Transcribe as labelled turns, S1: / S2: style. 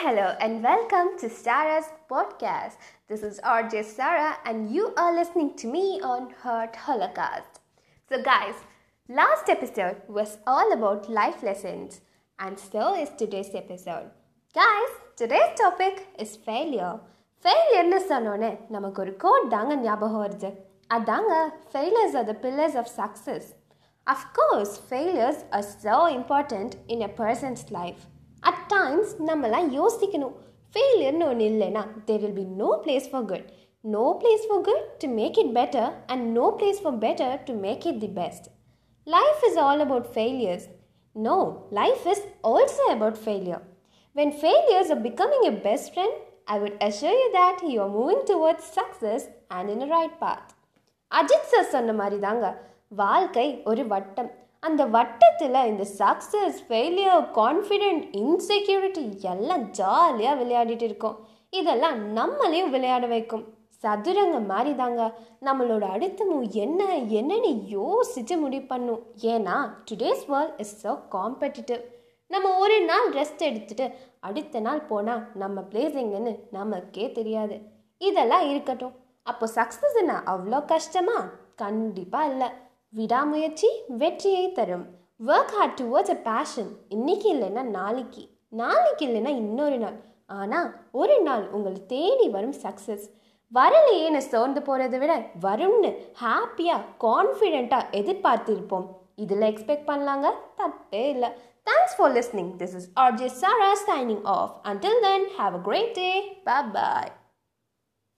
S1: hello, and welcome to Sarah's podcast. This is RJ Sarah, and you are listening to me on Heart Holocaust. So, guys, last episode was all about life lessons, and so is today's episode. Guys, today's topic is failure. ஃபெயிலியர்னு சொன்னோன்னே நமக்கு ஒரு code தாங்க ஞாபகம் வருது அதாங்க failures R the pillars of success of course failures R so important in a persons life at times நம்மலாம் யோசிக்கணும் ஃபெயிலியர்னு ஒன்று இல்லைன்னா there will be no place for good no place for good to make it better and no place for better to make it the best life is all about failures no life is also about failure When failures are becoming a best friend, I would assure you that you are moving towards success and in the right path. Ajith sir சொன்ன மாதிரி தாங்க வாழ்க்கை ஒரு வட்டம் அந்த வட்டத்தில் இந்த success failure confident insecurity எல்லாம் ஜாலியாக விளையாடிட்டு இருக்கோம். இதெல்லாம் நம்மளையும் விளையாட வைக்கும். சதுரங்க மாதிரி தாங்க நம்மளோட அடுத்த மூவ் என்ன என்னன்னு யோசிச்சு முடிவு பண்ணும். ஏன்னா today's world is a competitive நம்ம ஒரு நாள் ரெஸ்ட் எடுத்துட்டு அடுத்த நாள் போனால் நம்ம பிளேஸ் எங்கன்னு நமக்கே தெரியாது. இதெல்லாம் இருக்கட்டும். அப்போ சக்ஸஸ் என்ன அவ்வளோ கஷ்டமா? கண்டிப்பாக இல்லை. விடாமுயற்சி வெற்றியை தரும். Work hard towards a passion இன்னைக்கு இல்லைன்னா நாளைக்கு. நாளைக்கு இல்லைன்னா இன்னொரு நாள். ஆனால் ஒரு நாள் உங்களை தேடி வரும் சக்ஸஸ் வரலையேன்னு சோர்ந்து போகிறத விட வரும்னு ஹாப்பியாக கான்ஃபிடெண்ட்டாக எதிர்பார்த்திருப்போம். இதில் எக்ஸ்பெக்ட் பண்ணலாங்க? தப்பே இல்லை. Thanks for listening this is RJ Sara signing off until then have a great day bye.